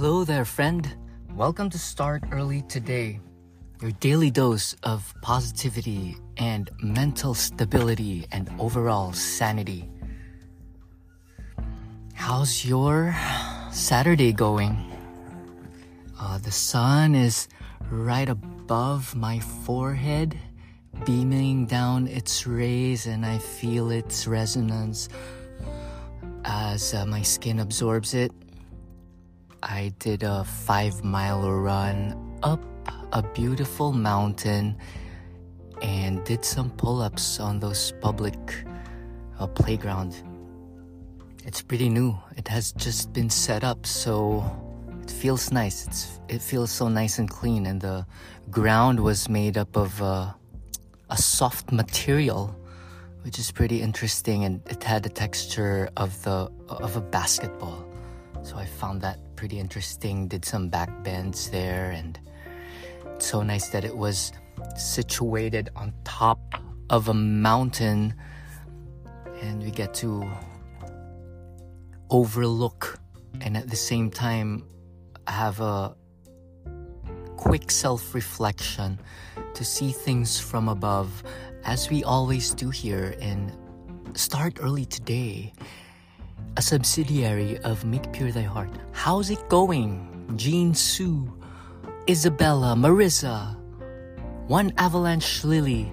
Hello there, friend. Welcome to Start Early Today, your daily dose of positivity and mental stability and overall sanity. How's your Saturday going? Uh, the sun is right above my forehead, beaming down its rays, and I feel its resonance as uh, my skin absorbs it. I did a five mile run up a beautiful mountain and did some pull ups on those public uh, playground. It's pretty new. It has just been set up, so it feels nice. It's it feels so nice and clean, and the ground was made up of uh, a soft material, which is pretty interesting, and it had the texture of the of a basketball. So I found that pretty interesting. Did some back bends there, and so nice that it was situated on top of a mountain, and we get to overlook and at the same time have a quick self reflection to see things from above, as we always do here in Start Early Today, a subsidiary of Make Pure Thy Heart. How's it going? Jean Sue, Isabella, Marissa, One Avalanche Lily,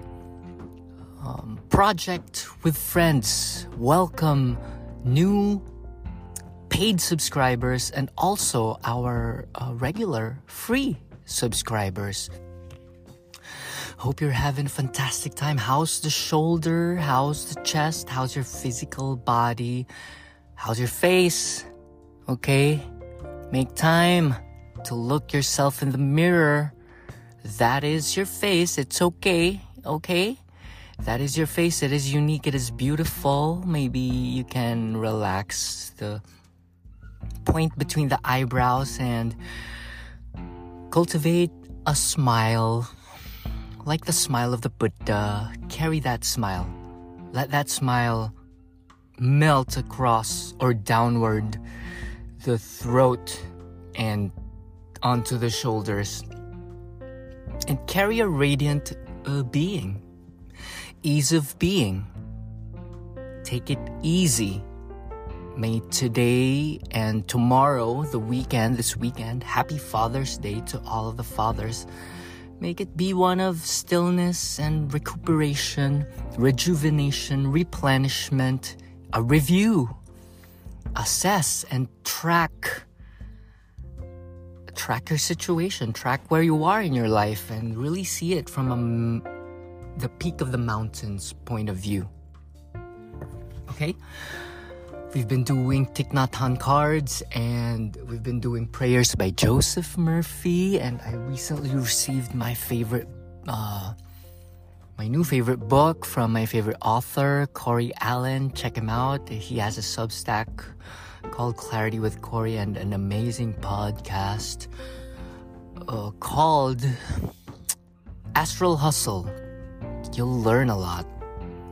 um, Project with Friends, welcome new paid subscribers and also our uh, regular free subscribers. Hope you're having a fantastic time. How's the shoulder? How's the chest? How's your physical body? How's your face? Okay? Make time to look yourself in the mirror. That is your face. It's okay. Okay? That is your face. It is unique. It is beautiful. Maybe you can relax the point between the eyebrows and cultivate a smile like the smile of the Buddha. Carry that smile. Let that smile melt across or downward the throat and onto the shoulders. And carry a radiant uh, being. Ease of being. Take it easy. May today and tomorrow, the weekend, this weekend, happy Father's Day to all of the fathers. Make it be one of stillness and recuperation, rejuvenation, replenishment, a review, assess and track track your situation, track where you are in your life and really see it from a, the peak of the mountains point of view. Okay? We've been doing Thich Nhat Hanh cards and we've been doing prayers by Joseph Murphy. And I recently received my favorite, uh, my new favorite book from my favorite author, Cory Allen. Check him out. He has a Substack called Clarity with Cory and an amazing podcast uh, called Astral Hustle. You'll learn a lot.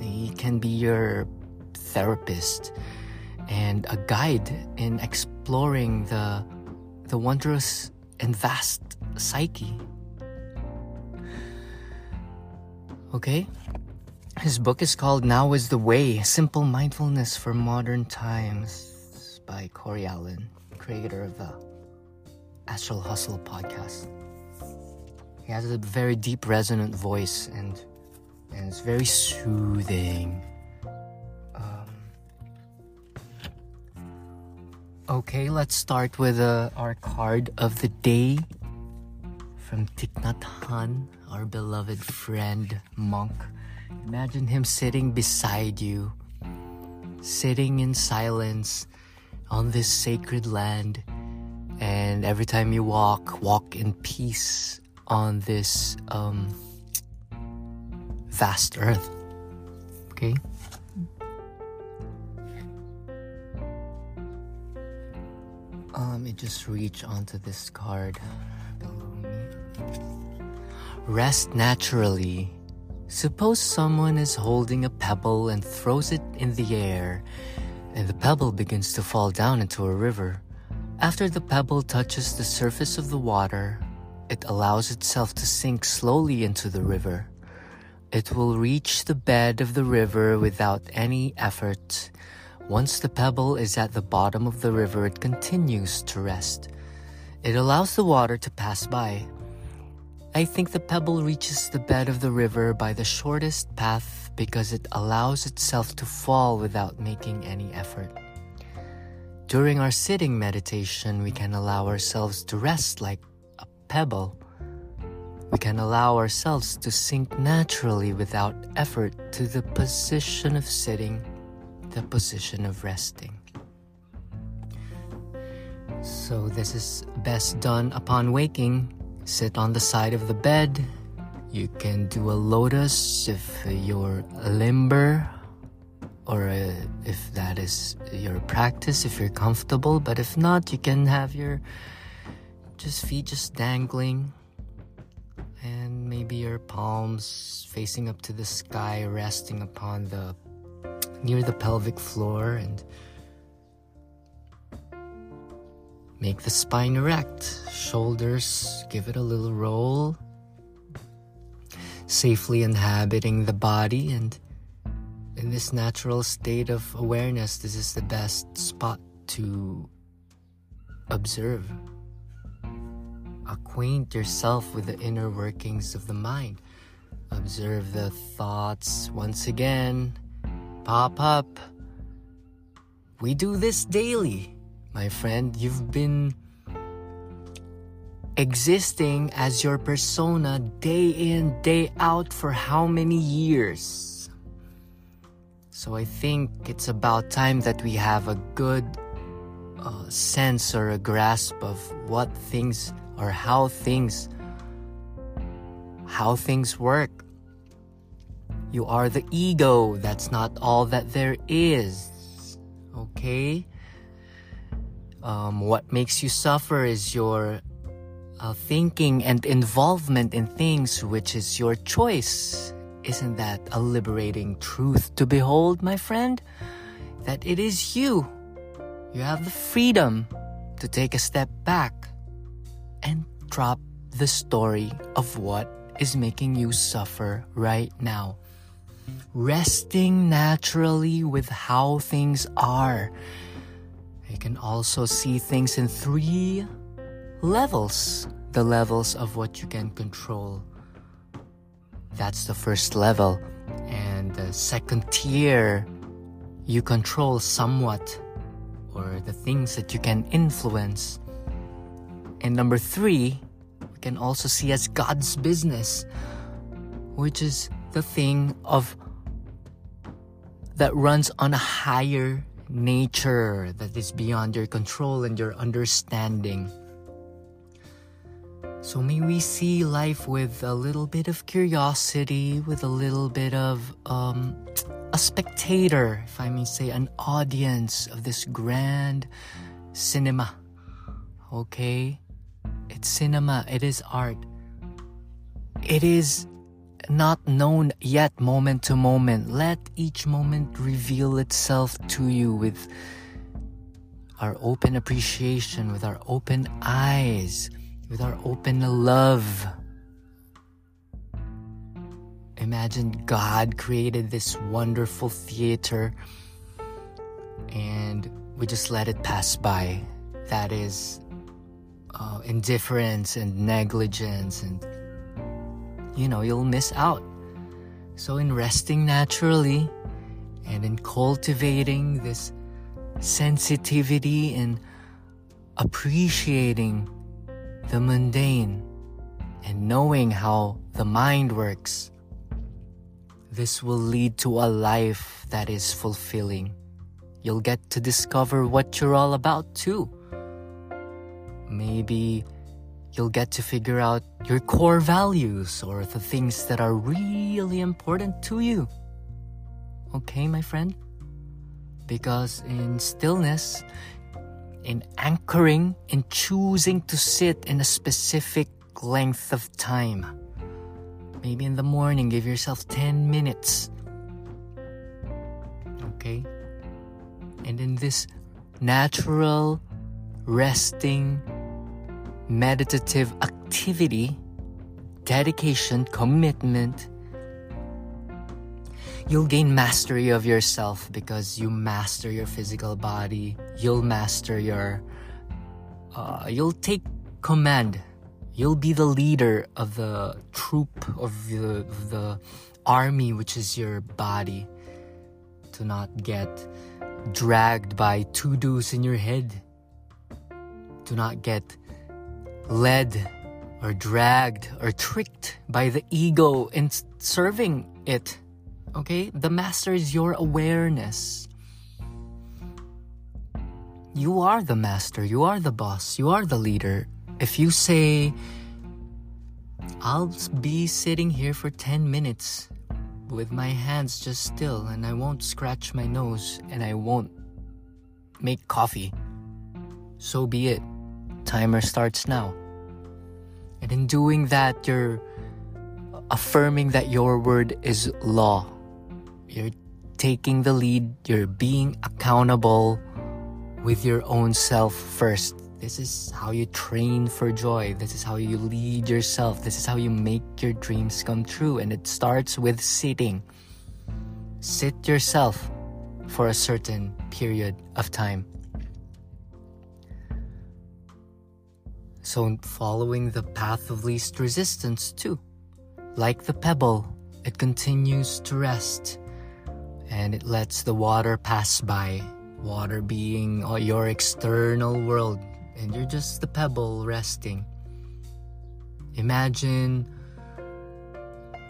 He can be your therapist and a guide in exploring the, the wondrous and vast psyche. Okay? His book is called Now is the Way Simple Mindfulness for Modern Times by Cory Allen, creator of the Astral Hustle podcast. He has a very deep, resonant voice and, and it's very soothing. Okay, let's start with uh, our card of the day from Thich Nhat Hanh, our beloved friend monk. Imagine him sitting beside you, sitting in silence on this sacred land, and every time you walk, walk in peace on this um, vast earth. Okay? Um, me just reach onto this card. Rest naturally. Suppose someone is holding a pebble and throws it in the air, and the pebble begins to fall down into a river. After the pebble touches the surface of the water, it allows itself to sink slowly into the river. It will reach the bed of the river without any effort. Once the pebble is at the bottom of the river, it continues to rest. It allows the water to pass by. I think the pebble reaches the bed of the river by the shortest path because it allows itself to fall without making any effort. During our sitting meditation, we can allow ourselves to rest like a pebble. We can allow ourselves to sink naturally without effort to the position of sitting, the position of resting. So, this is best done upon waking. Sit on the side of the bed. You can do a lotus if you're limber or uh, if that is your practice, if you're comfortable. But if not, you can have your just feet just dangling and maybe your palms facing up to the sky, resting upon the near the pelvic floor and make the spine erect. Shoulders, give it a little roll. Safely inhabiting the body and in this natural state of awareness, this is the best spot to observe. Acquaint yourself with the inner workings of the mind. Observe the thoughts once again pop up. We do this daily, my friend. You've been existing as your persona day in, day out for how many years? So I think it's about time that we have a good uh, sense or a grasp of what things or how things how things work. You are the ego. That's not all that there is. Okay? Um, what makes you suffer is your uh, thinking and involvement in things, which is your choice. Isn't that a liberating truth to behold, my friend? That it is you. You have the freedom to take a step back and drop the story of what is making you suffer right now. Resting naturally with how things are. You can also see things in three levels the levels of what you can control that's the first level. And the second tier, you control somewhat, or the things that you can influence. And number three, we can also see as God's business, which is the thing of that runs on a higher nature that is beyond your control and your understanding. So may we see life with a little bit of curiosity, with a little bit of um, a spectator, if I may say, an audience of this grand cinema. Okay? It's cinema, it is art. It is not known yet moment to moment. Let each moment reveal itself to you with our open appreciation, with our open eyes with our open love. Imagine God created this wonderful theater and we just let it pass by. That is uh, indifference and negligence, and you know, you'll miss out. So, in resting naturally and in cultivating this sensitivity and appreciating the mundane, and knowing how the mind works. This will lead to a life that is fulfilling. You'll get to discover what you're all about too. Maybe you'll get to figure out your core values or the things that are really important to you. Okay, my friend? Because in stillness, in anchoring, in choosing to sit in a specific length of time. Maybe in the morning, give yourself 10 minutes. Okay? And in this natural resting, meditative activity, dedication, commitment, you'll gain mastery of yourself because you master your physical body. You'll master your, uh, you'll take command. You'll be the leader of the troop of the, of the army, which is your body, to not get dragged by to dos in your head, to not get led or dragged or tricked by the ego in serving it Okay? The master is your awareness. You are the master. You are the boss. You are the leader. If you say, I'll be sitting here for 10 minutes with my hands just still and I won't scratch my nose and I won't make coffee, so be it. Timer starts now. And in doing that, you're affirming that your word is law. You're taking the lead, you're being accountable with your own self first. This is how you train for joy. This is how you lead yourself. This is how you make your dreams come true. And it starts with sitting. Sit yourself for a certain period of time. So, following the path of least resistance, too. Like the pebble, it continues to rest and it lets the water pass by. Water being uh, your external world, and you're just the pebble resting. Imagine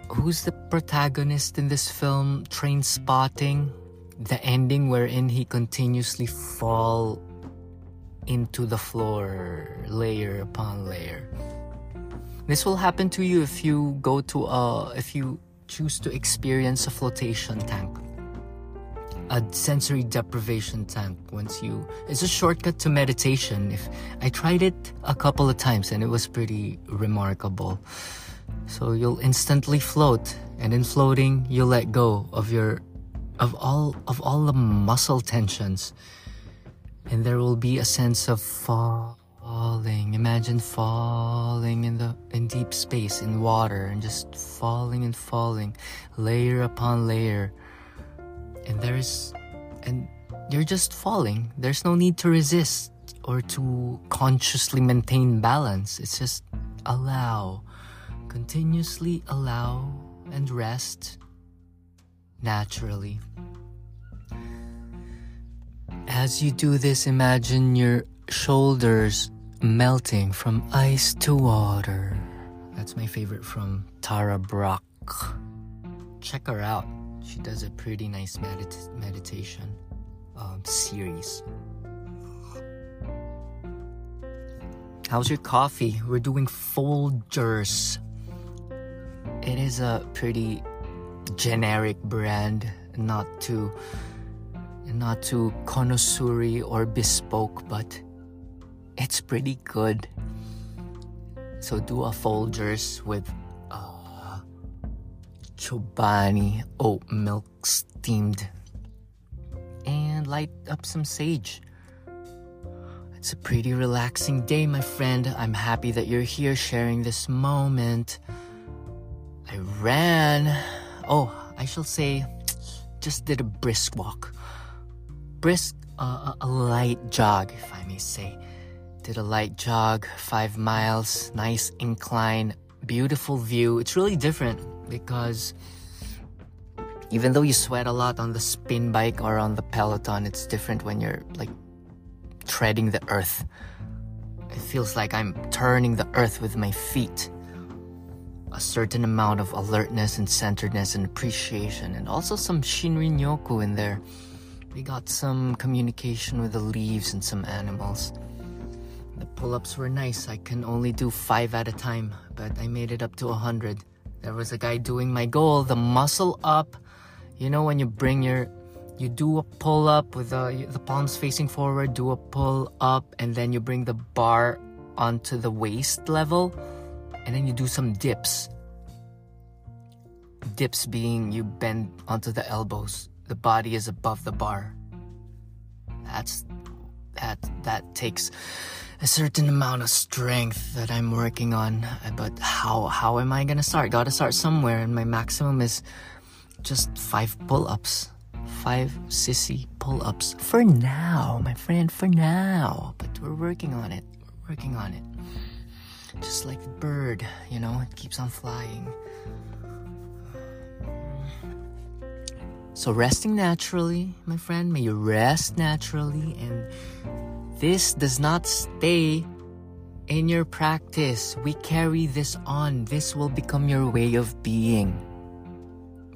who's the protagonist in this film, Trainspotting? The ending wherein he continuously fall into the floor, layer upon layer. This will happen to you if you go to a, if you choose to experience a flotation tank a sensory deprivation tank. Once you it's a shortcut to meditation. If i tried it a couple of times and it was pretty remarkable. So you'll instantly float and in floating you'll let go of your of all of all the muscle tensions and there will be a sense of falling. Imagine falling in the in deep space in water and just falling and falling layer upon layer. And there's and you're just falling. There's no need to resist or to consciously maintain balance. It's just allow continuously allow and rest naturally as you do this imagine your shoulders melting from ice to water that's my favorite from tara Brach. check her out she does a pretty nice medit- meditation um, series. How's your coffee? We're doing Folgers. It is a pretty generic brand, not too not too connoisseur or bespoke, but it's pretty good. So do a Folgers with uh, Chobani oat milk steamed and light up some sage. It's a pretty relaxing day, my friend. I'm happy that you're here sharing this moment. I ran. Oh, I shall say, just did a brisk walk. Brisk, uh, a light jog, if I may say. Did a light jog, five miles, nice incline, beautiful view. It's really different because even though you sweat a lot on the spin bike or on the peloton, it's different when you're like treading the earth. It feels like I'm turning the earth with my feet. A certain amount of alertness and centeredness and appreciation, and also some Shinrin Yoku in there. We got some communication with the leaves and some animals. The pull ups were nice. I can only do five at a time, but I made it up to a hundred. There was a guy doing my goal, the muscle up. You know, when you bring your, you do a pull up with the, the palms facing forward, do a pull up, and then you bring the bar onto the waist level, and then you do some dips. Dips being you bend onto the elbows, the body is above the bar. That's that that takes a certain amount of strength that I'm working on. Uh, but how how am I gonna start? Gotta start somewhere, and my maximum is just five pull-ups. Five sissy pull-ups for now, my friend, for now. But we're working on it. We're working on it. Just like the bird, you know, it keeps on flying. So, resting naturally, my friend, may you rest naturally, and this does not stay in your practice. We carry this on. This will become your way of being.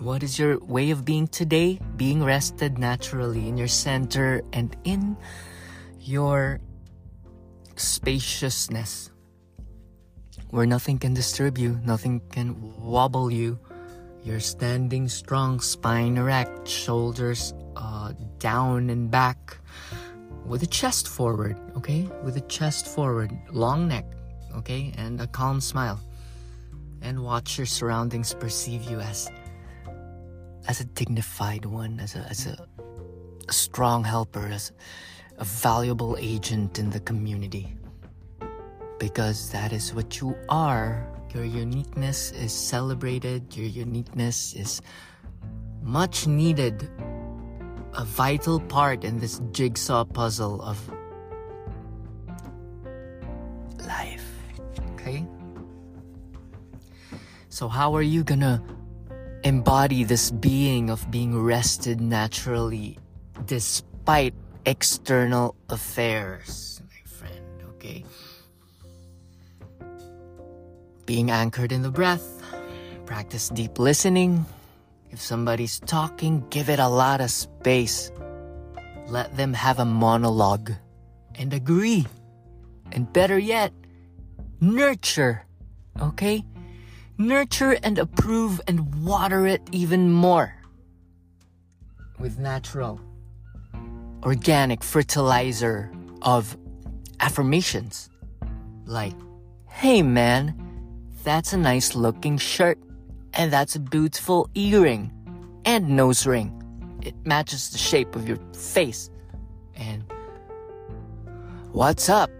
What is your way of being today? Being rested naturally in your center and in your spaciousness, where nothing can disturb you, nothing can wobble you you're standing strong, spine erect, shoulders uh, down and back, with the chest forward, okay? With the chest forward, long neck, okay? And a calm smile. And watch your surroundings perceive you as as a dignified one, as a as a, a strong helper, as a valuable agent in the community. Because that is what you are your uniqueness is celebrated, your uniqueness is much needed, a vital part in this jigsaw puzzle of life. Okay? So, how are you gonna embody this being of being rested naturally despite external affairs, my friend? Okay? Being anchored in the breath, practice deep listening. If somebody's talking, give it a lot of space. Let them have a monologue and agree. And better yet, nurture. Okay? Nurture and approve and water it even more with natural, organic fertilizer of affirmations like, hey man, that's a nice looking shirt. And that's a beautiful earring and nose ring. It matches the shape of your face. And what's up?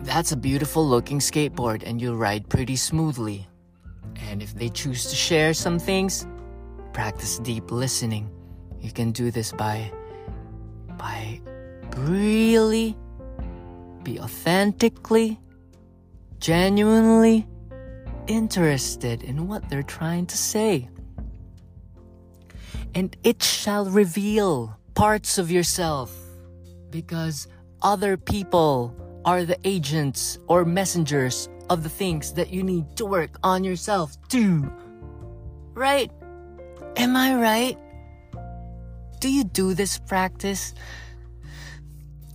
That's a beautiful looking skateboard and you ride pretty smoothly. And if they choose to share some things, practice deep listening. You can do this by by really be authentically genuinely interested in what they're trying to say. And it shall reveal parts of yourself because other people are the agents or messengers of the things that you need to work on yourself too. Right? Am I right? Do you do this practice?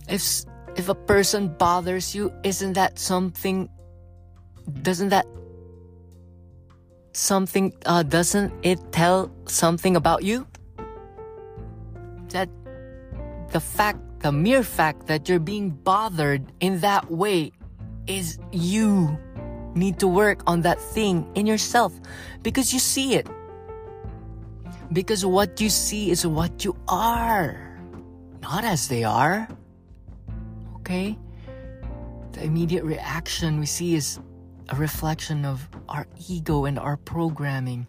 If if a person bothers you, isn't that something doesn't that something uh, doesn't it tell something about you? That the fact the mere fact that you're being bothered in that way is you need to work on that thing in yourself because you see it. Because what you see is what you are not as they are. Okay? The immediate reaction we see is a reflection of our ego and our programming.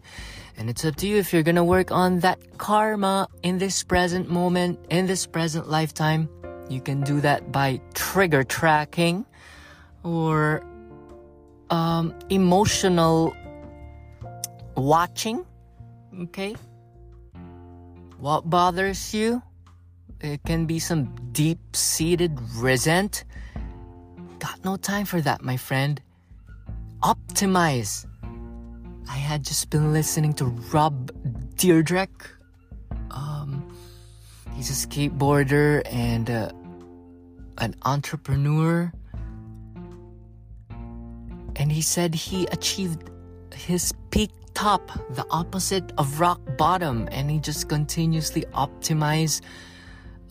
And it's up to you if you're gonna work on that karma in this present moment, in this present lifetime. You can do that by trigger tracking or um, emotional watching. Okay? What bothers you? It can be some deep seated resent. Got no time for that, my friend optimize. I had just been listening to Rob Dyrdek. Um, he's a skateboarder and uh, an entrepreneur. And he said he achieved his peak top, the opposite of rock bottom, and he just continuously optimized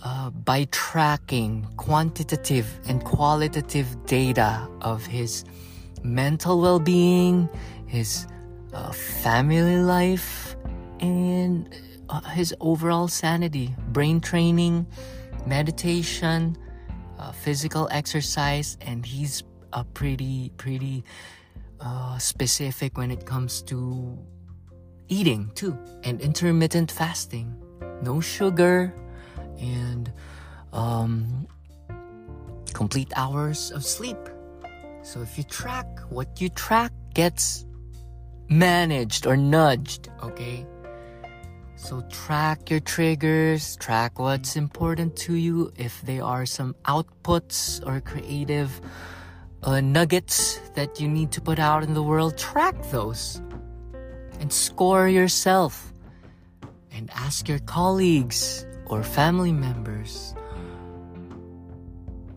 uh, by tracking quantitative and qualitative data of his mental well being, his uh, family life, and uh, his overall sanity, brain training, meditation, uh, physical exercise, and he's a pretty, pretty uh, specific when it comes to eating too, and intermittent fasting. No sugar, and um, complete hours of sleep. So if you track what you track gets managed or nudged, okay? So track your triggers, track what's important to you. If there are some outputs or creative uh, nuggets that you need to put out in the world, track those and score yourself. And ask your colleagues or family members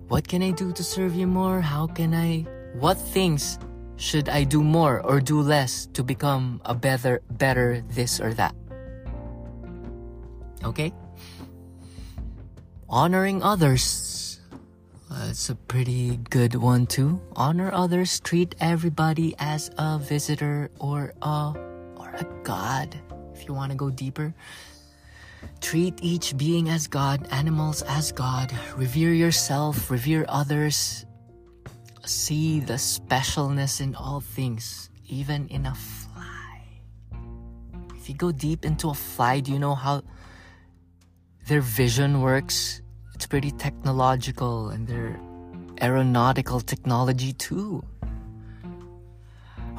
what can I do to serve you more? How can I? What things should I do more or do less to become a better, better this or that? Okay? Honoring others. That's a pretty good one too. Honor others, treat everybody as a visitor or a or a god if you want to go deeper. Treat each being as God, animals as God. Revere yourself, revere others. See the specialness in all things, even in a fly. If you go deep into a fly, do you know how their vision works. It's pretty technological and their aeronautical technology too.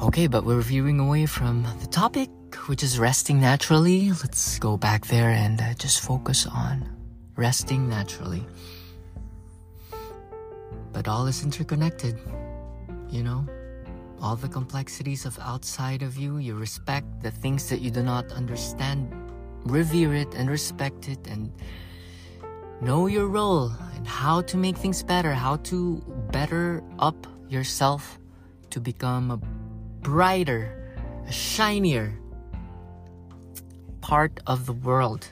Okay, but we're veering away from the topic, which is resting naturally. Let's go back there and uh, just focus on resting naturally. But all is interconnected, you know? All the complexities of outside of you, you respect the things that you do not understand revere it and respect it and know your role and how to make things better, how to better up yourself to become a brighter, a shinier part of the world.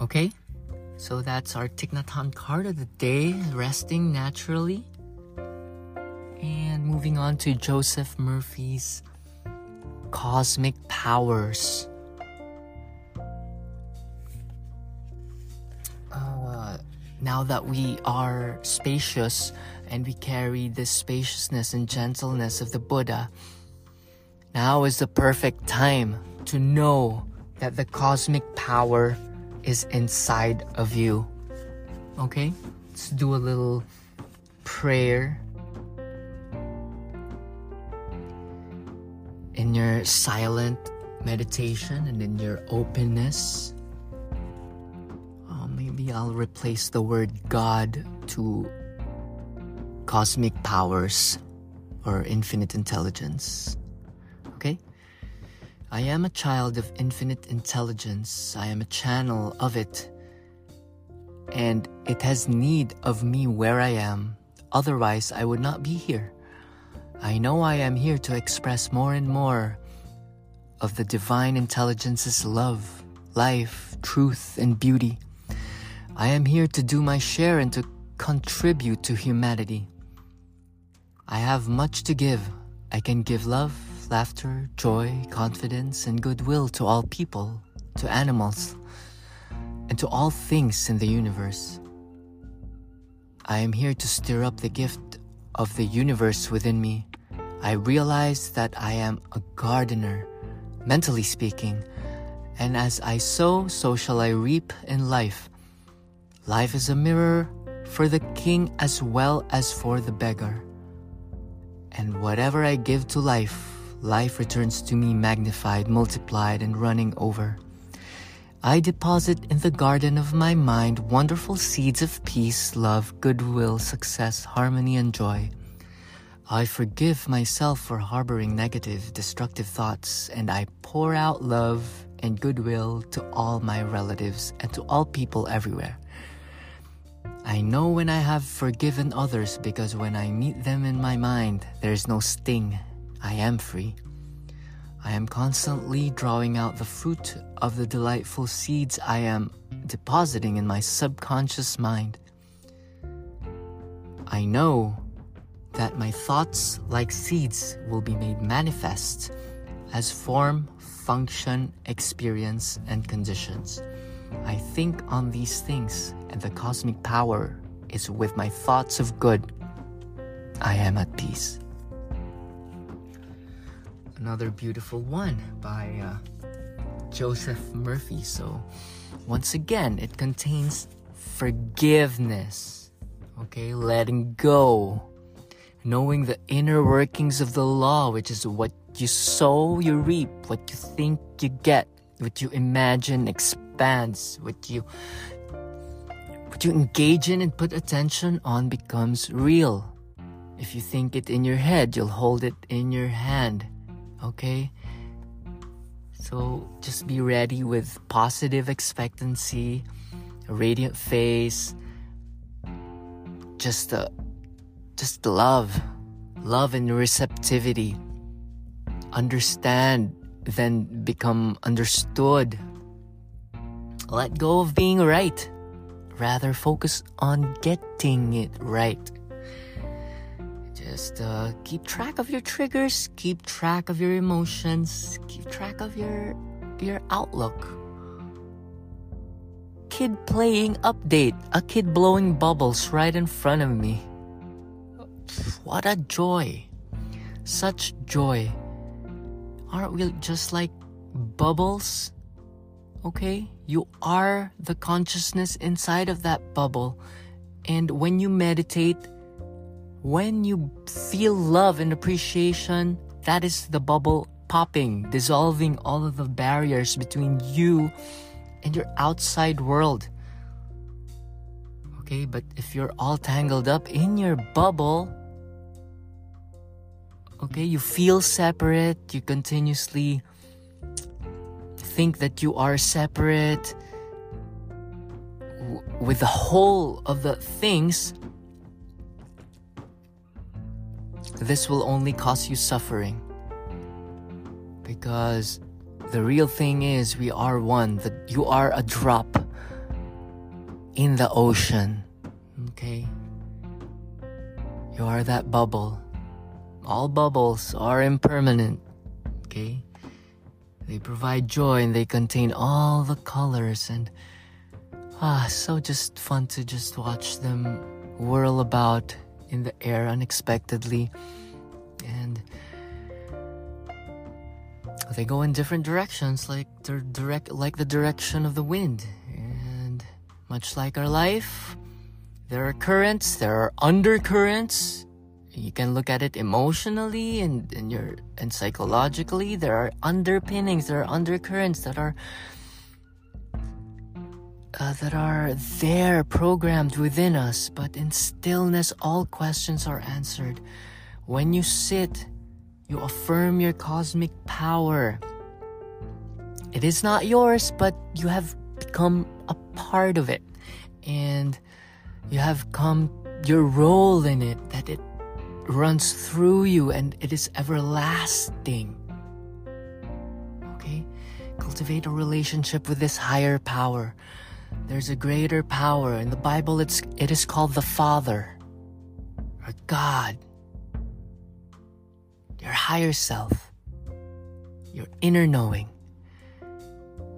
Okay? So that's our Hanh card of the day, resting naturally. And moving on to Joseph Murphy's cosmic powers. Uh, now that we are spacious and we carry this spaciousness and gentleness of the Buddha, now is the perfect time to know that the cosmic power is inside of you. Okay? Let's do a little prayer in your silent meditation and in your openness. Uh, maybe I'll replace the word God to cosmic powers or infinite intelligence. I am a child of infinite intelligence. I am a channel of it. And it has need of me where I am. Otherwise, I would not be here. I know I am here to express more and more of the divine intelligence's love, life, truth, and beauty. I am here to do my share and to contribute to humanity. I have much to give. I can give love, laughter, joy, confidence, and goodwill to all people, to animals, and to all things in the universe. I am here to stir up the gift of the universe within me I realize that I am a gardener, mentally speaking, and as I sow, so shall I reap in life. Life is a mirror for the king as well as for the beggar. And whatever I give to life, life returns to me magnified, multiplied, and running over. I deposit in the garden of my mind wonderful seeds of peace, love, goodwill, success, harmony, and joy. I forgive myself for harboring negative, destructive thoughts, and I pour out love and goodwill to all my relatives and to all people everywhere. I know when I have forgiven others because when I meet them in my mind, there is no sting. I am free. I am constantly drawing out the fruit of the delightful seeds I am depositing in my subconscious mind. I know that my thoughts, like seeds, will be made manifest as form, function, experience, and conditions. I think on these things, and the cosmic power is with my thoughts of good. I am at peace. Another beautiful one by uh, Joseph Murphy. So, once again, it contains forgiveness, okay, letting go, knowing the inner workings of the law, which is what you sow, you reap, what you think, you get, what you imagine expands, what you what you engage in and put attention on becomes real. If you think it in your head, you'll hold it in your hand. Okay? So just be ready with positive expectancy, a radiant face, just a just love, love and receptivity. Understand, then become understood. Let go of being right. Rather focus on getting it right. Just uh, keep track of your triggers, keep track of your emotions, keep track of your your outlook. Kid playing update, a kid blowing bubbles right in front of me. What a joy! Such joy. Aren't we just like bubbles? Okay? You are the consciousness inside of that bubble. And when you meditate, when you feel love and appreciation, that is the bubble popping, dissolving all of the barriers between you and your outside world. Okay, but if you're all tangled up in your bubble, okay, you feel separate, you continuously think that you are separate w- with the whole of the things, this will only cause you suffering. Because the real thing is, we are one, that you are a drop in the ocean. Okay? You are that bubble. All bubbles are impermanent. Okay? They provide joy and they contain all the colors and ah, so just fun to just watch them whirl about in the air unexpectedly. And they go in different directions like they're direct like the direction of the wind. And much like our life there are currents there are undercurrents. You can look at it emotionally and, and your and psychologically. There are underpinnings there are undercurrents that are uh, that are there programmed within us but in stillness all questions are answered when you sit you affirm your cosmic power it is not yours but you have become a part of it and you have come your role in it that it runs through you and it is everlasting. Okay? Cultivate a relationship with this higher power. There's a greater power. In the Bible, it's, it is called the Father or God. Your higher self, your inner knowing,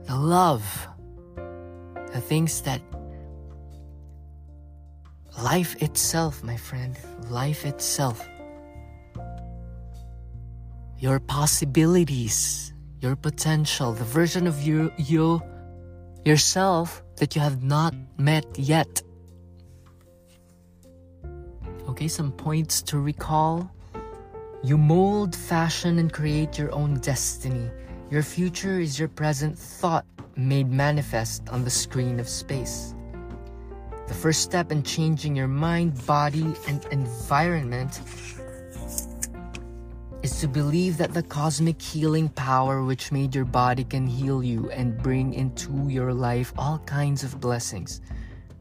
the love, the things that life itself, my friend, life itself. Your possibilities, your potential, the version of you, you yourself that you have not met yet. Okay, some points to recall. You mold, fashion, and create your own destiny. Your future is your present thought made manifest on the screen of space. The first step in changing your mind, body, and environment is to believe that the cosmic healing power which made your body can heal you and bring into your life all kinds of blessings.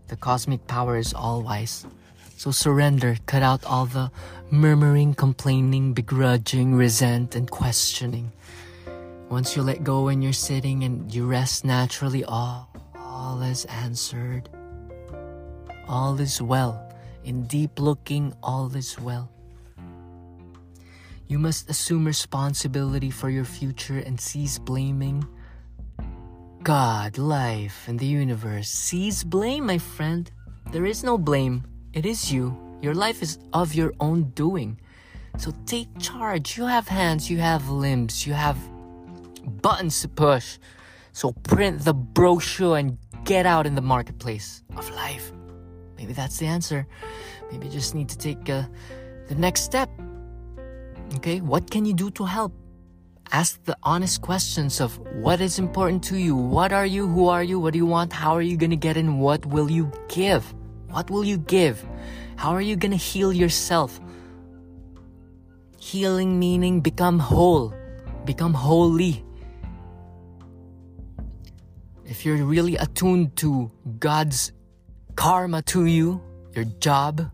The cosmic power is all wise. So surrender, cut out all the murmuring, complaining, begrudging, resent, and questioning. Once you let go and you're sitting and you rest naturally, all, all is answered all is well. In deep looking, all is well. You must assume responsibility for your future and cease blaming God, life, and the universe Cease blame, my friend. There is no blame. It is you. Your life is of your own doing. So take charge. You have hands, you have limbs, you have buttons to push. So print the brochure and get out in the marketplace of life. Maybe that's the answer. Maybe you just need to take uh, the next step. Okay, what can you do to help? Ask the honest questions of what is important to you, what are you, who are you, what do you want, how are you gonna get in, what will you give? What will you give? How are you gonna heal yourself? Healing meaning become whole, become holy. If you're really attuned to God's karma to you, your job,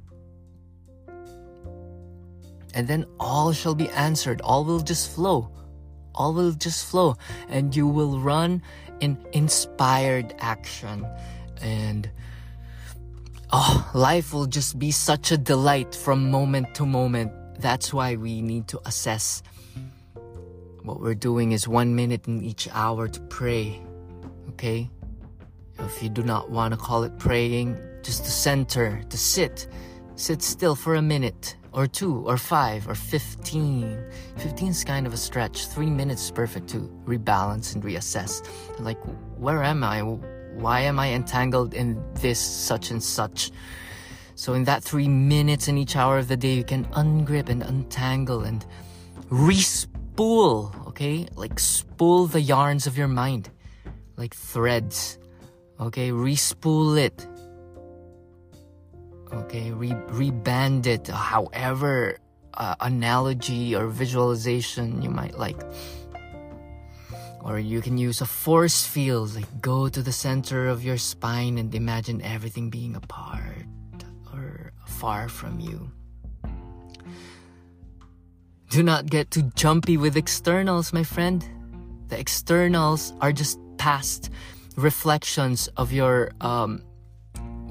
and then all shall be answered. All will just flow. All will just flow. And you will run in inspired action. And oh, life will just be such a delight from moment to moment. That's why we need to assess. What we're doing is one minute in each hour to pray. Okay? If you do not want to call it praying, just to center, to sit. Sit still for a minute or two or five or 15 15 is kind of a stretch. Three minutes is perfect to rebalance and reassess. Like where am i? Why am i entangled in this such and such? So in that three minutes in each hour of the day you can ungrip and untangle and respool okay? Like spool the yarns of your mind. Like threads okay? Respool it okay re- reband it however uh, analogy or visualization you might like. Or you can use a force field like go to the center of your spine and imagine everything being apart or far from you. Do not get too jumpy with externals my friend. The externals are just past reflections of your um,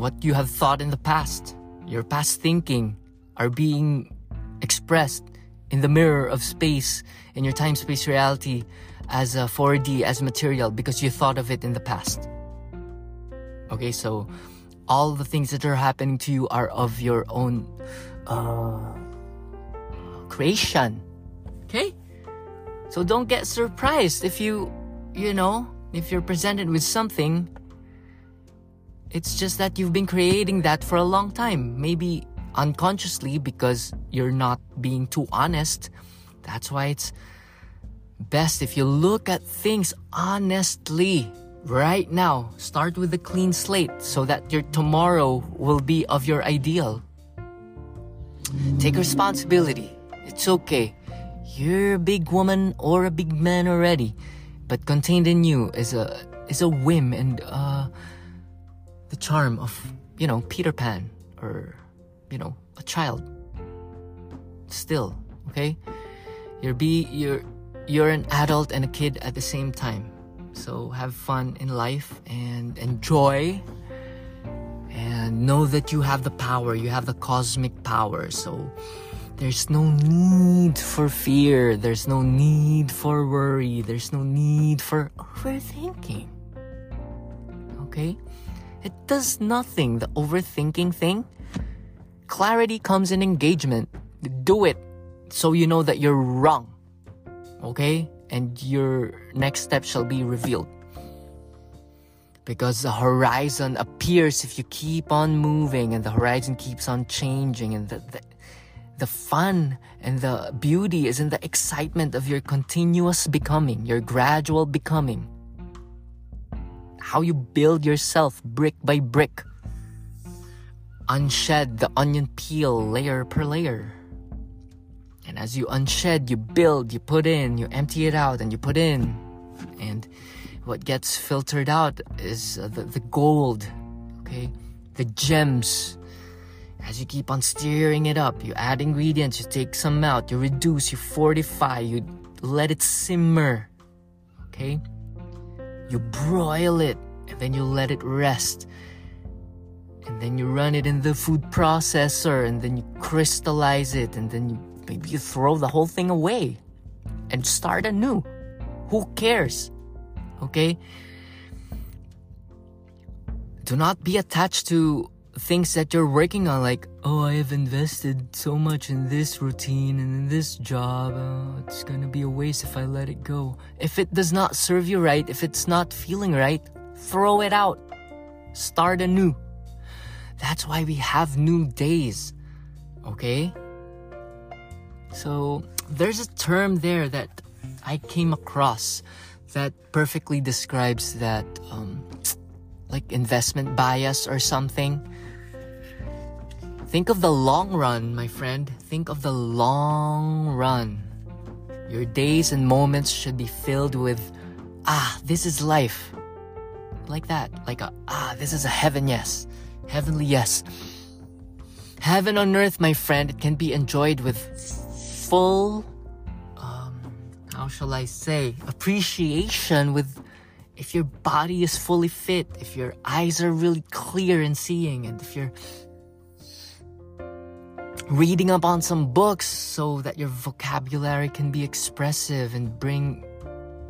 what you have thought in the past, your past thinking, are being expressed in the mirror of space, in your time space reality, as a 4D, as material, because you thought of it in the past. Okay, so all the things that are happening to you are of your own uh, creation. Okay? So don't get surprised if you, you know, if you're presented with something it's just that you've been creating that for a long time. Maybe unconsciously because you're not being too honest. That's why it's best if you look at things honestly right now. Start with a clean slate so that your tomorrow will be of your ideal. Take responsibility. It's okay. You're a big woman or a big man already, but contained in you is a is a whim and uh the charm of, you know, Peter Pan or, you know, a child. Still, okay? You're be you're you're an adult and a kid at the same time. So have fun in life and enjoy and know that you have the power, you have the cosmic power. So there's no need for fear, there's no need for worry, there's no need for overthinking. Okay? It does nothing, the overthinking thing. Clarity comes in engagement. Do it so you know that you're wrong. Okay? And your next step shall be revealed. Because the horizon appears if you keep on moving and the horizon keeps on changing and the, the, the fun and the beauty is in the excitement of your continuous becoming, your gradual becoming how you build yourself brick by brick. Unshed the onion peel layer per layer. And as you unshed, you build, you put in, you empty it out, and you put in. And what gets filtered out is uh, the, the gold, okay? The gems. As you keep on stirring it up, you add ingredients, you take some out, you reduce, you fortify, you let it simmer, okay? You broil it and then you let it rest. And then you run it in the food processor and then you crystallize it and then you, maybe you throw the whole thing away and start anew. Who cares? Okay? Do not be attached to things that you're working on like oh i have invested so much in this routine and in this job. Uh, it's gonna be a waste if i let it go. If it does not serve you right if it's not feeling right throw it out. Start anew. That's why we have new days okay? So there's a term there that i came across that perfectly describes that um, like investment bias or something Think of the long run, my friend. Think of the long run. Your days and moments should be filled with, ah, this is life. Like that. Like a, ah, this is a heaven, yes. Heavenly, yes. Heaven on earth, my friend, it can be enjoyed with full, um, how shall I say, appreciation with if your body is fully fit, if your eyes are really clear and seeing, and if you're reading up on some books so that your vocabulary can be expressive and bring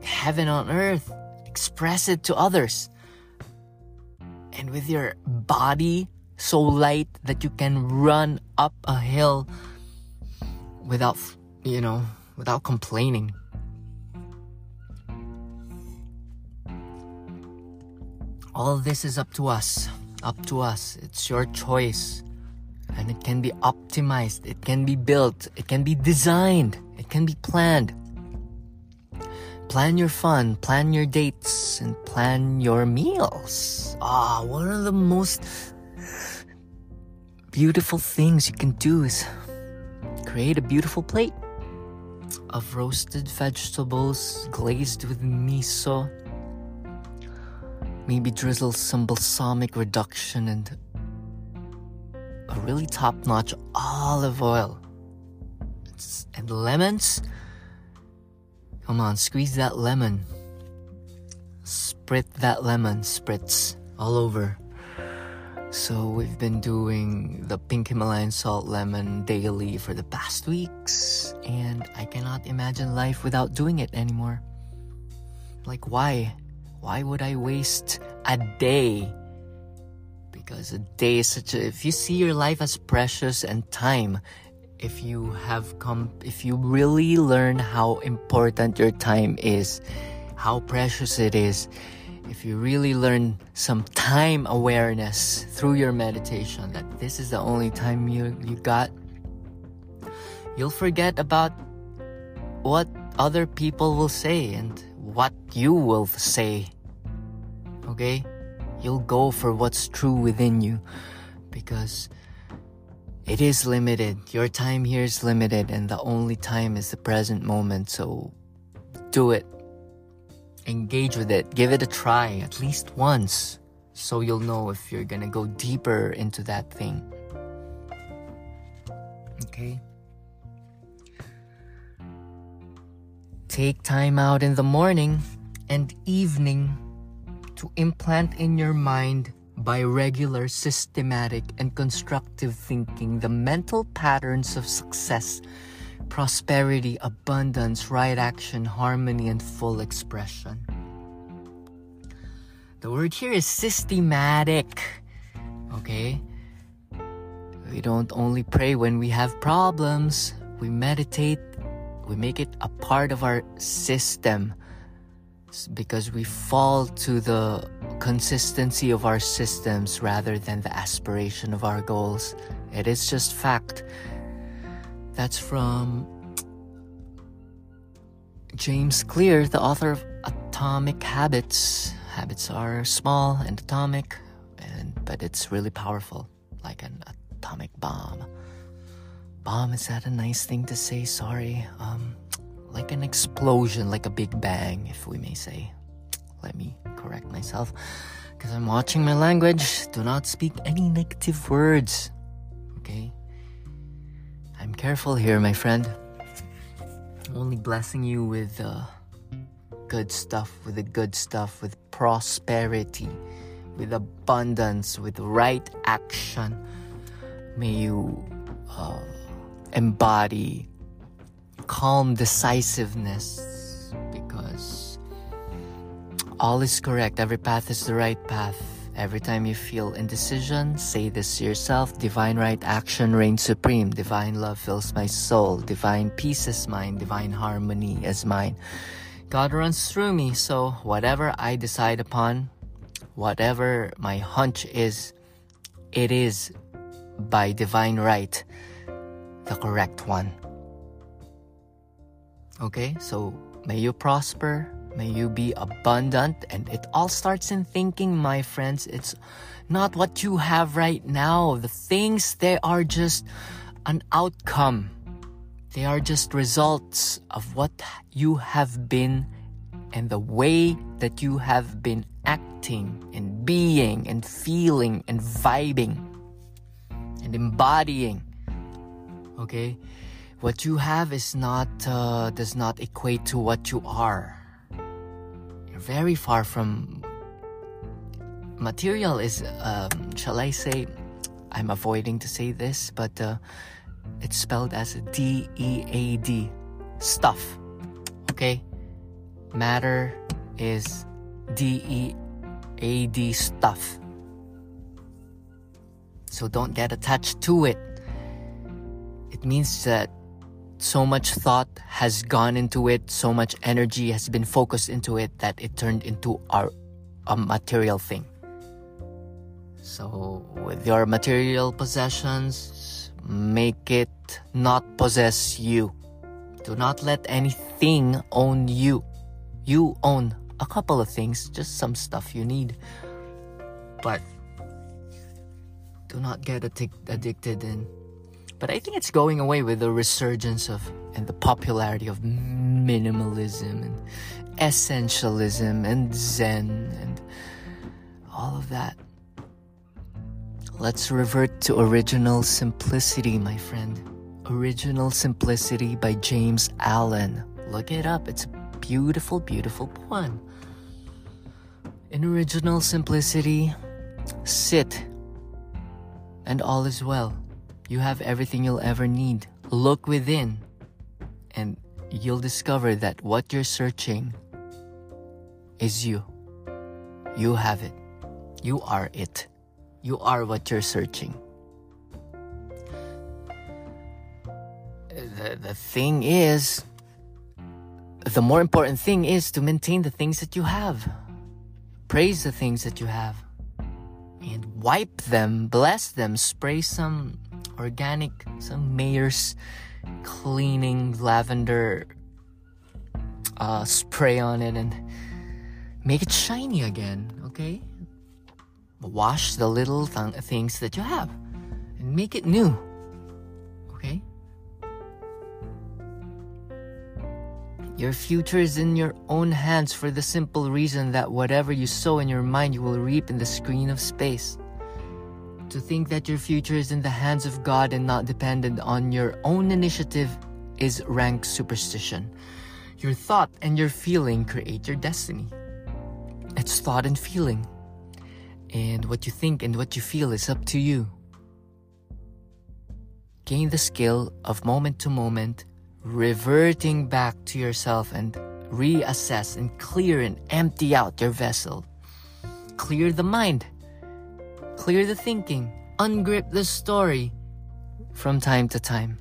heaven on earth. Express it to others. And with your body so light that you can run up a hill without, you know, without complaining. All this is up to us. Up to us. It's your choice and it can be optimized, it can be built, it can be designed, it can be planned. Plan your fun, plan your dates, and plan your meals. Ah, one of the most beautiful things you can do is create a beautiful plate of roasted vegetables glazed with miso. Maybe drizzle some balsamic reduction and a really top notch olive oil. and lemons. Come on, squeeze that lemon. Sprit that lemon, spritz all over. So we've been doing the pink Himalayan salt lemon daily for the past weeks, and I cannot imagine life without doing it anymore. Like, why? Why would I waste a day because a day is such a if you see your life as precious and time if you have come if you really learn how important your time is how precious it is if you really learn some time awareness through your meditation that this is the only time you you got you'll forget about what other people will say and what you will say. Okay you'll go for what's true within you because it is limited. Your time here is limited, and the only time is the present moment. So do it. Engage with it. Give it a try at least once so you'll know if you're gonna go deeper into that thing. Okay? Take time out in the morning and evening to implant in your mind by regular, systematic, and constructive thinking the mental patterns of success, prosperity, abundance, right action, harmony, and full expression. The word here is systematic. Okay? We don't only pray when we have problems, we meditate, we make it a part of our system because we fall to the consistency of our systems rather than the aspiration of our goals. It is just fact. That's from James Clear, the author of Atomic Habits. Habits are small and atomic, and but it's really powerful, like an atomic bomb. Bomb is that a nice thing to say? Sorry. Um, like an explosion, like a big bang, if we may say. Let me correct myself because I'm watching my language. Do not speak any negative words. Okay? I'm careful here, my friend. I'm only blessing you with uh, good stuff, with the good stuff, with prosperity, with abundance, with right action. May you uh, embody calm decisiveness because all is correct. Every path is the right path. Every time you feel indecision, say this to yourself Divine right action reigns supreme. Divine love fills my soul. Divine peace is mine. Divine harmony is mine. God runs through me, so whatever I decide upon, whatever my hunch is, it is by divine right the correct one. Okay, so may you prosper, may you be abundant, and it all starts in thinking, my friends. It's not what you have right now. The things, they are just an outcome. They are just results of what you have been and the way that you have been acting and being and feeling and vibing and embodying. Okay? What you have is not, uh, does not equate to what you are. You're very far from. Material is, um, shall I say, I'm avoiding to say this, but uh, it's spelled as D E A D. Stuff. Okay? Matter is D E A D stuff. So don't get attached to it. It means that so much thought has gone into it, so much energy has been focused into it that it turned into our a material thing. So with your material possessions, make it not possess you. Do not let anything own you. You own a couple of things, just some stuff you need. But do not get addic- addicted and but I think it's going away with the resurgence of and the popularity of minimalism and essentialism and zen and all of that. Let's revert to original simplicity, my friend. Original Simplicity by James Allen. Look it up. It's a beautiful, beautiful poem. In original simplicity, sit and all is well. You have everything you'll ever need. Look within, and you'll discover that what you're searching is you. You have it. You are it. You are what you're searching. The, the thing is, the more important thing is to maintain the things that you have. Praise the things that you have. And wipe them, bless them, spray some organic, some Meyer's cleaning lavender uh, spray on it and make it shiny again, okay? Wash the little th- things that you have and make it new, okay? Your future is in your own hands for the simple reason that whatever you sow in your mind, you will reap in the screen of space. To think that your future is in the hands of God and not dependent on your own initiative is rank superstition. Your thought and your feeling create your destiny. It's thought and feeling. And what you think and what you feel is up to you. Gain the skill of moment to moment, reverting back to yourself and reassess and clear and empty out your vessel. Clear the mind clear the thinking, ungrip the story from time to time.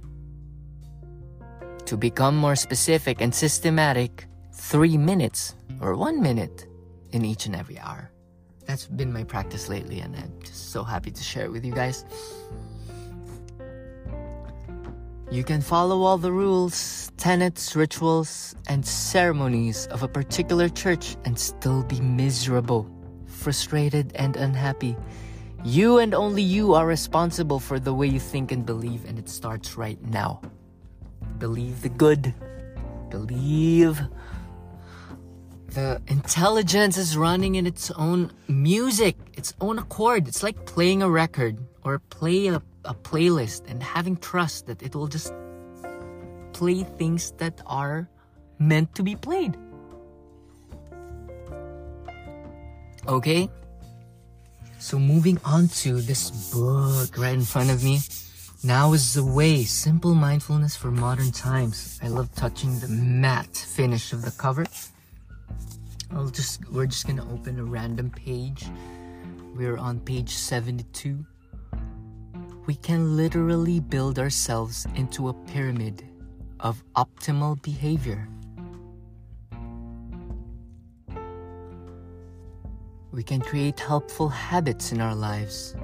To become more specific and systematic, three minutes or one minute in each and every hour. That's been my practice lately, and I'm just so happy to share it with you guys. You can follow all the rules, tenets, rituals, and ceremonies of a particular church and still be miserable, frustrated, and unhappy you and only you are responsible for the way you think and believe, and it starts right now. Believe the good. Believe the intelligence is running in its own music, its own accord. It's like playing a record or play a, a playlist and having trust that it will just play things that are meant to be played. Okay? So moving on to this book right in front of me. Now is the way. Simple mindfulness for modern times. I love touching the matte finish of the cover. I'll just we're just gonna open a random page we're on page 72. We can literally build ourselves into a pyramid of optimal behavior. We can create helpful habits in our lives.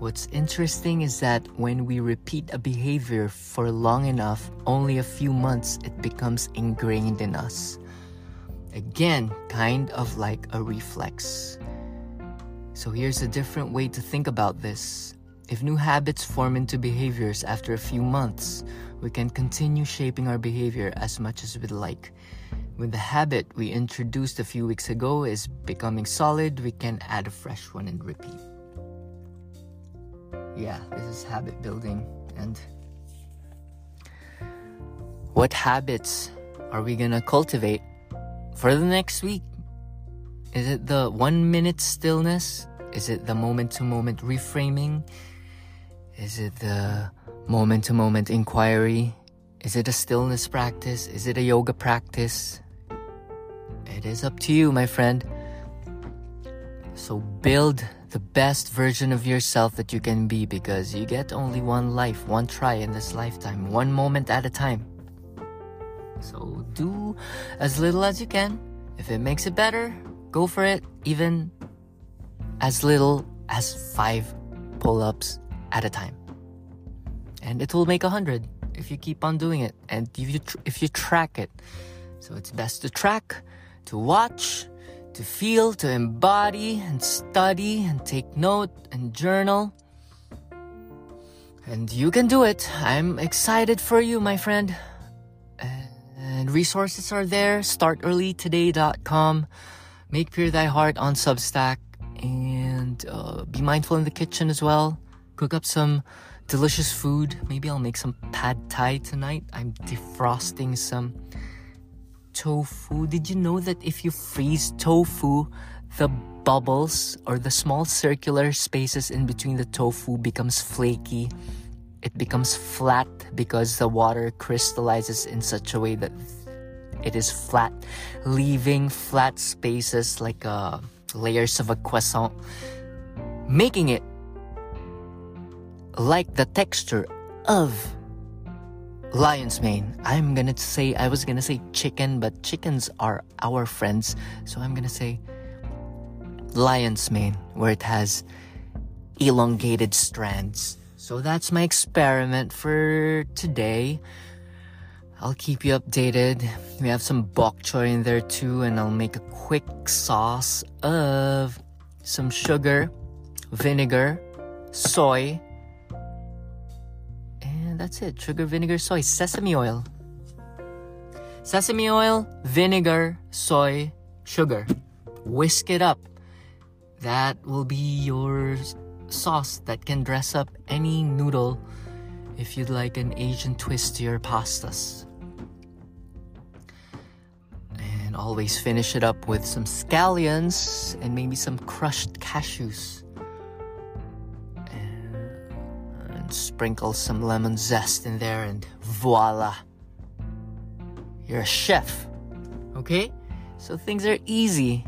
What's interesting is that when we repeat a behavior for long enough, only a few months, it becomes ingrained in us. Again, kind of like a reflex. So here's a different way to think about this. If new habits form into behaviors after a few months, we can continue shaping our behavior as much as we'd like. When the habit we introduced a few weeks ago is becoming solid, we can add a fresh one and repeat. Yeah, this is habit building. And what habits are we gonna cultivate for the next week? Is it the one minute stillness? Is it the moment to moment reframing? Is it the moment to moment inquiry? Is it a stillness practice? Is it a yoga practice? It is up to you, my friend. So build the best version of yourself that you can be because you get only one life, one try in this lifetime, one moment at a time. So do as little as you can. If it makes it better, go for it, even as little as five pull ups at a time and it will make a hundred if you keep on doing it and if you tr- if you track it. So it's best to track, to watch, to feel, to embody and study and take note and journal. And you can do it. I'm excited for you, my friend. And resources are there. Startearlytoday.com. Make Pure Thy Heart on Substack. And uh, be mindful in the kitchen as well. Cook up some delicious food. Maybe I'll make some pad thai tonight. I'm defrosting some tofu. Did you know that if you freeze tofu, the bubbles or the small circular spaces in between the tofu becomes flaky? It becomes flat because the water crystallizes in such a way that it is flat, leaving flat spaces like uh, layers of a croissant, making it like the texture of lion's mane. I'm gonna say, I was gonna say chicken, but chickens are our friends. So I'm gonna say lion's mane, where it has elongated strands. So that's my experiment for today. I'll keep you updated. We have some bok choy in there too, and I'll make a quick sauce of some sugar, vinegar, soy, that's it. Sugar, vinegar, soy, sesame oil. Sesame oil, vinegar, soy, sugar. Whisk it up. That will be your sauce that can dress up any noodle if you'd like an Asian twist to your pastas. And always finish it up with some scallions and maybe some crushed cashews. Sprinkle some lemon zest in there, and voila. You're a chef. Okay? So things are easy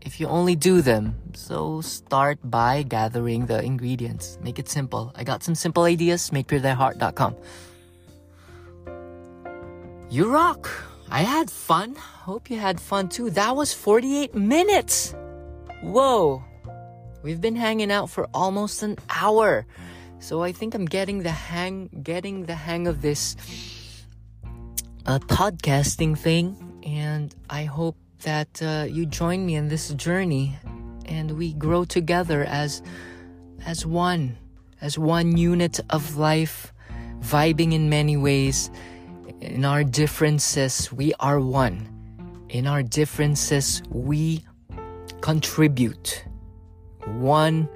if you only do them. So start by gathering the ingredients. Make it simple. I got some simple ideas. MakePureThyHeart.com. You rock. I had fun. Hope you had fun too. That was 48 minutes. Whoa. We've been hanging out for almost an hour. So I think I'm getting the hang getting the hang of this uh, podcasting thing, and I hope that uh, you join me in this journey, and we grow together as as one, as one unit of life, vibing in many ways. In our differences, we are one. In our differences, we contribute one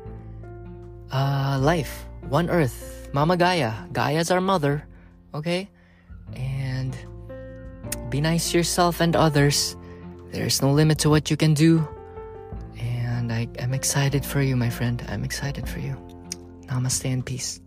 uh, life one earth, Mama Gaia. Gaia's our mother, okay? And be nice to yourself and others. There's no limit to what you can do. And I, I'm excited for you, my friend. I'm excited for you. Namaste and peace.